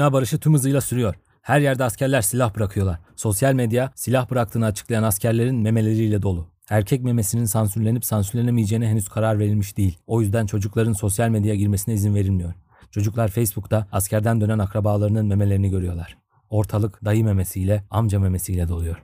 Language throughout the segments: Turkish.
Dünya barışı tüm hızıyla sürüyor. Her yerde askerler silah bırakıyorlar. Sosyal medya silah bıraktığını açıklayan askerlerin memeleriyle dolu. Erkek memesinin sansürlenip sansürlenemeyeceğine henüz karar verilmiş değil. O yüzden çocukların sosyal medyaya girmesine izin verilmiyor. Çocuklar Facebook'ta askerden dönen akrabalarının memelerini görüyorlar. Ortalık dayı memesiyle, amca memesiyle doluyor.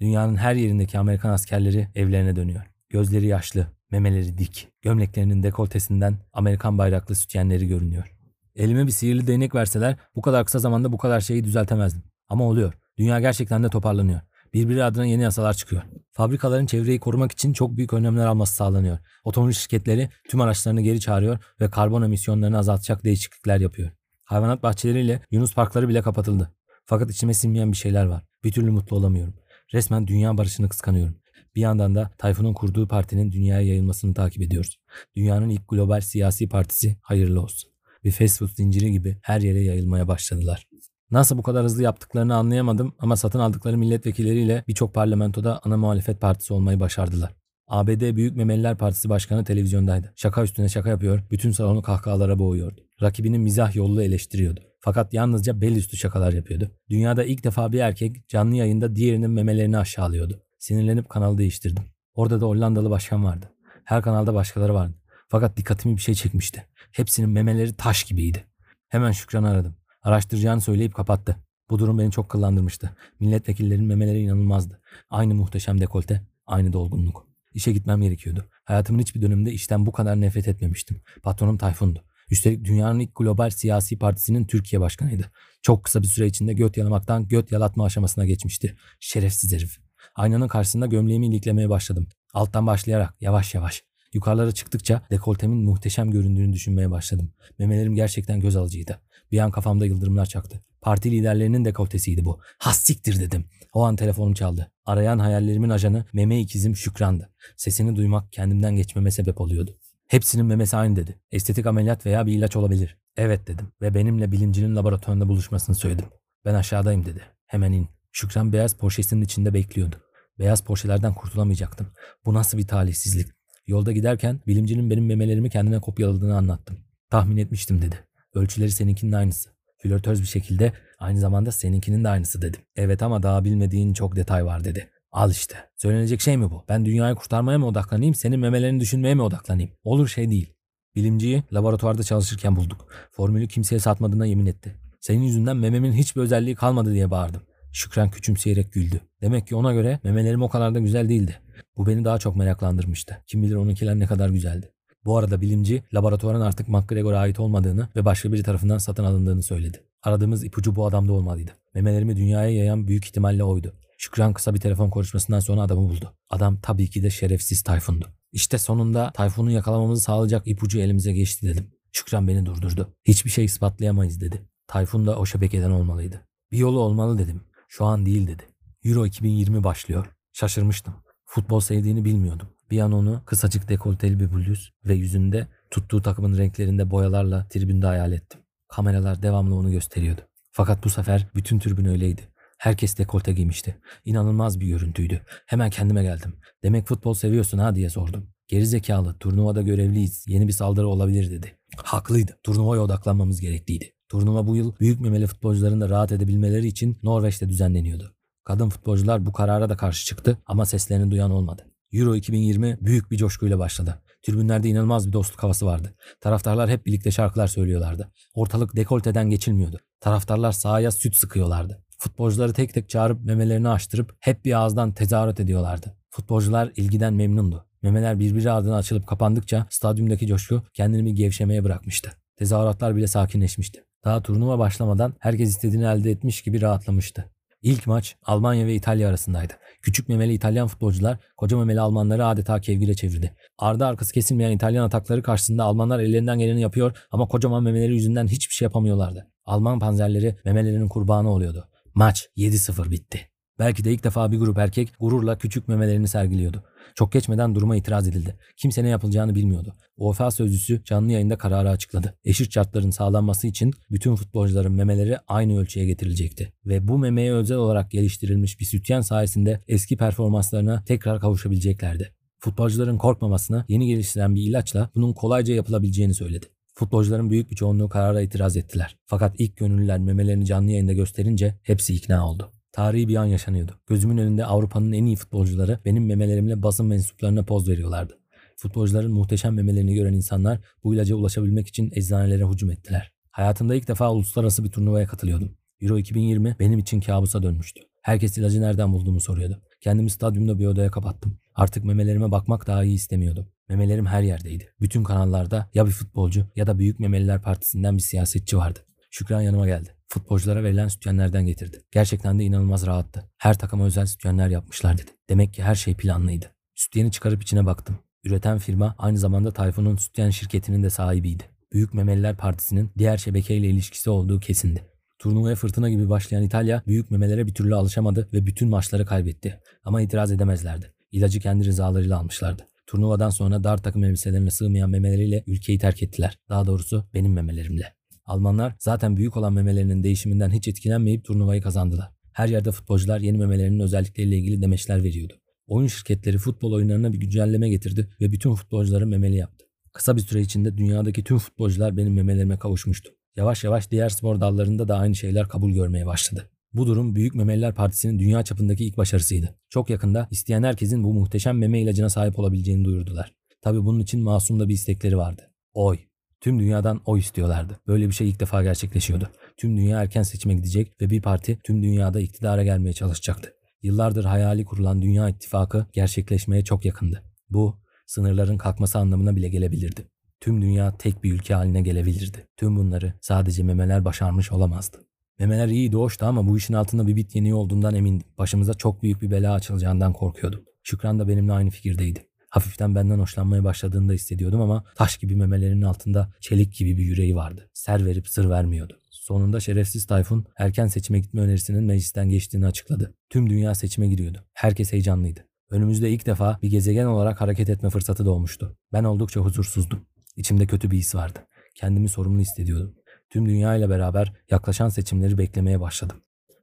Dünyanın her yerindeki Amerikan askerleri evlerine dönüyor. Gözleri yaşlı, memeleri dik, gömleklerinin dekoltesinden Amerikan bayraklı sütyenleri görünüyor. Elime bir sihirli değnek verseler bu kadar kısa zamanda bu kadar şeyi düzeltemezdim. Ama oluyor. Dünya gerçekten de toparlanıyor. Birbiri adına yeni yasalar çıkıyor. Fabrikaların çevreyi korumak için çok büyük önlemler alması sağlanıyor. Otomobil şirketleri tüm araçlarını geri çağırıyor ve karbon emisyonlarını azaltacak değişiklikler yapıyor. Hayvanat bahçeleriyle Yunus parkları bile kapatıldı. Fakat içime sinmeyen bir şeyler var. Bir türlü mutlu olamıyorum. Resmen dünya barışını kıskanıyorum. Bir yandan da Tayfun'un kurduğu partinin dünyaya yayılmasını takip ediyoruz. Dünyanın ilk global siyasi partisi hayırlı olsun. Bir fast food zinciri gibi her yere yayılmaya başladılar. Nasıl bu kadar hızlı yaptıklarını anlayamadım ama satın aldıkları milletvekilleriyle birçok parlamentoda ana muhalefet partisi olmayı başardılar. ABD Büyük Memeliler Partisi Başkanı televizyondaydı. Şaka üstüne şaka yapıyor, bütün salonu kahkahalara boğuyordu. Rakibinin mizah yollu eleştiriyordu. Fakat yalnızca bel üstü şakalar yapıyordu. Dünyada ilk defa bir erkek canlı yayında diğerinin memelerini aşağılıyordu. Sinirlenip kanalı değiştirdim. Orada da Hollandalı başkan vardı. Her kanalda başkaları vardı. Fakat dikkatimi bir şey çekmişti. Hepsinin memeleri taş gibiydi. Hemen Şükran'ı aradım. Araştıracağını söyleyip kapattı. Bu durum beni çok kıllandırmıştı. Milletvekillerinin memeleri inanılmazdı. Aynı muhteşem dekolte, aynı dolgunluk. İşe gitmem gerekiyordu. Hayatımın hiçbir döneminde işten bu kadar nefret etmemiştim. Patronum Tayfun'du. Üstelik dünyanın ilk global siyasi partisinin Türkiye başkanıydı. Çok kısa bir süre içinde göt yalamaktan göt yalatma aşamasına geçmişti. Şerefsiz herif. Aynanın karşısında gömleğimi iliklemeye başladım. Alttan başlayarak yavaş yavaş. Yukarılara çıktıkça dekoltemin muhteşem göründüğünü düşünmeye başladım. Memelerim gerçekten göz alıcıydı. Bir an kafamda yıldırımlar çaktı. Parti liderlerinin dekoltesiydi bu. Hassiktir dedim. O an telefonum çaldı. Arayan hayallerimin ajanı meme ikizim Şükran'dı. Sesini duymak kendimden geçmeme sebep oluyordu. Hepsinin memesi aynı dedi. Estetik ameliyat veya bir ilaç olabilir. Evet dedim ve benimle bilimcinin laboratuvarında buluşmasını söyledim. Ben aşağıdayım dedi. Hemen in. Şükran beyaz poşesinin içinde bekliyordu. Beyaz poşelerden kurtulamayacaktım. Bu nasıl bir talihsizlik. Yolda giderken bilimcinin benim memelerimi kendine kopyaladığını anlattım. Tahmin etmiştim dedi. Ölçüleri seninkinin aynısı. Flörtöz bir şekilde aynı zamanda seninkinin de aynısı dedim. Evet ama daha bilmediğin çok detay var dedi. Al işte. Söylenecek şey mi bu? Ben dünyayı kurtarmaya mı odaklanayım, senin memelerini düşünmeye mi odaklanayım? Olur şey değil. Bilimciyi laboratuvarda çalışırken bulduk. Formülü kimseye satmadığına yemin etti. Senin yüzünden mememin hiçbir özelliği kalmadı diye bağırdım. Şükran küçümseyerek güldü. Demek ki ona göre memelerim o kadar da güzel değildi. Bu beni daha çok meraklandırmıştı. Kim bilir onunkiler ne kadar güzeldi. Bu arada bilimci laboratuvarın artık McGregor'a ait olmadığını ve başka biri tarafından satın alındığını söyledi. Aradığımız ipucu bu adamda olmalıydı. Memelerimi dünyaya yayan büyük ihtimalle oydu. Şükran kısa bir telefon konuşmasından sonra adamı buldu. Adam tabii ki de şerefsiz Tayfun'du. İşte sonunda Tayfun'u yakalamamızı sağlayacak ipucu elimize geçti dedim. Şükran beni durdurdu. Hiçbir şey ispatlayamayız dedi. Tayfun da o şebekeden olmalıydı. Bir yolu olmalı dedim. Şu an değil dedi. Euro 2020 başlıyor. Şaşırmıştım. Futbol sevdiğini bilmiyordum. Bir an onu kısacık dekolteli bir bluz ve yüzünde tuttuğu takımın renklerinde boyalarla tribünde hayal ettim. Kameralar devamlı onu gösteriyordu. Fakat bu sefer bütün tribün öyleydi. Herkes dekolte giymişti. İnanılmaz bir görüntüydü. Hemen kendime geldim. Demek futbol seviyorsun ha diye sordum. Geri zekalı, turnuvada görevliyiz. Yeni bir saldırı olabilir dedi. Haklıydı. Turnuvaya odaklanmamız gerekliydi. Turnuva bu yıl büyük memeli futbolcuların da rahat edebilmeleri için Norveç'te düzenleniyordu. Kadın futbolcular bu karara da karşı çıktı ama seslerini duyan olmadı. Euro 2020 büyük bir coşkuyla başladı. Tribünlerde inanılmaz bir dostluk havası vardı. Taraftarlar hep birlikte şarkılar söylüyorlardı. Ortalık dekolteden geçilmiyordu. Taraftarlar sahaya süt sıkıyorlardı. Futbolcuları tek tek çağırıp memelerini açtırıp hep bir ağızdan tezahürat ediyorlardı. Futbolcular ilgiden memnundu. Memeler birbiri ardına açılıp kapandıkça stadyumdaki coşku kendini bir gevşemeye bırakmıştı. Tezahüratlar bile sakinleşmişti. Daha turnuva başlamadan herkes istediğini elde etmiş gibi rahatlamıştı. İlk maç Almanya ve İtalya arasındaydı. Küçük memeli İtalyan futbolcular koca memeli Almanları adeta kevgire çevirdi. Ardı arkası kesilmeyen İtalyan atakları karşısında Almanlar ellerinden geleni yapıyor ama kocaman memeleri yüzünden hiçbir şey yapamıyorlardı. Alman panzerleri memelerinin kurbanı oluyordu. Maç 7-0 bitti. Belki de ilk defa bir grup erkek gururla küçük memelerini sergiliyordu. Çok geçmeden duruma itiraz edildi. Kimse ne yapılacağını bilmiyordu. UEFA sözcüsü canlı yayında kararı açıkladı. Eşit şartların sağlanması için bütün futbolcuların memeleri aynı ölçüye getirilecekti. Ve bu memeye özel olarak geliştirilmiş bir sütyen sayesinde eski performanslarına tekrar kavuşabileceklerdi. Futbolcuların korkmamasına yeni geliştiren bir ilaçla bunun kolayca yapılabileceğini söyledi. Futbolcuların büyük bir çoğunluğu karara itiraz ettiler. Fakat ilk gönüllüler memelerini canlı yayında gösterince hepsi ikna oldu. Tarihi bir an yaşanıyordu. Gözümün önünde Avrupa'nın en iyi futbolcuları benim memelerimle basın mensuplarına poz veriyorlardı. Futbolcuların muhteşem memelerini gören insanlar bu ilaca ulaşabilmek için eczanelere hücum ettiler. Hayatımda ilk defa uluslararası bir turnuvaya katılıyordum. Euro 2020 benim için kabusa dönmüştü. Herkes ilacı nereden bulduğumu soruyordu. Kendimi stadyumda bir odaya kapattım. Artık memelerime bakmak daha iyi istemiyordum. Memelerim her yerdeydi. Bütün kanallarda ya bir futbolcu ya da Büyük Memeliler Partisi'nden bir siyasetçi vardı. Şükran yanıma geldi. Futbolculara verilen sütyenlerden getirdi. Gerçekten de inanılmaz rahattı. Her takıma özel sütyenler yapmışlar dedi. Demek ki her şey planlıydı. Sütyeni çıkarıp içine baktım. Üreten firma aynı zamanda Tayfun'un sütyen şirketinin de sahibiydi. Büyük Memeliler Partisi'nin diğer şebekeyle ilişkisi olduğu kesindi. Turnuvaya fırtına gibi başlayan İtalya büyük memelere bir türlü alışamadı ve bütün maçları kaybetti. Ama itiraz edemezlerdi. İlacı kendi rızalarıyla almışlardı. Turnuvadan sonra dar takım elbiselerine sığmayan memeleriyle ülkeyi terk ettiler. Daha doğrusu benim memelerimle. Almanlar zaten büyük olan memelerinin değişiminden hiç etkilenmeyip turnuvayı kazandılar. Her yerde futbolcular yeni memelerinin özellikleriyle ilgili demeçler veriyordu. Oyun şirketleri futbol oyunlarına bir güncelleme getirdi ve bütün futbolcuları memeli yaptı. Kısa bir süre içinde dünyadaki tüm futbolcular benim memelerime kavuşmuştu. Yavaş yavaş diğer spor dallarında da aynı şeyler kabul görmeye başladı. Bu durum Büyük Memeliler Partisi'nin dünya çapındaki ilk başarısıydı. Çok yakında isteyen herkesin bu muhteşem meme ilacına sahip olabileceğini duyurdular. Tabi bunun için masum da bir istekleri vardı. Oy. Tüm dünyadan oy istiyorlardı. Böyle bir şey ilk defa gerçekleşiyordu. Tüm dünya erken seçime gidecek ve bir parti tüm dünyada iktidara gelmeye çalışacaktı. Yıllardır hayali kurulan Dünya İttifakı gerçekleşmeye çok yakındı. Bu sınırların kalkması anlamına bile gelebilirdi. Tüm dünya tek bir ülke haline gelebilirdi. Tüm bunları sadece memeler başarmış olamazdı. Memeler iyi hoştu ama bu işin altında bir bit yeniği olduğundan emindim. Başımıza çok büyük bir bela açılacağından korkuyordum. Şükran da benimle aynı fikirdeydi. Hafiften benden hoşlanmaya başladığını da hissediyordum ama taş gibi memelerinin altında çelik gibi bir yüreği vardı. Ser verip sır vermiyordu. Sonunda şerefsiz Tayfun erken seçime gitme önerisinin meclisten geçtiğini açıkladı. Tüm dünya seçime giriyordu. Herkes heyecanlıydı. Önümüzde ilk defa bir gezegen olarak hareket etme fırsatı doğmuştu. Ben oldukça huzursuzdum. İçimde kötü bir his vardı. Kendimi sorumlu hissediyordum. Tüm dünya ile beraber yaklaşan seçimleri beklemeye başladım.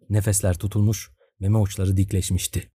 Nefesler tutulmuş, meme uçları dikleşmişti.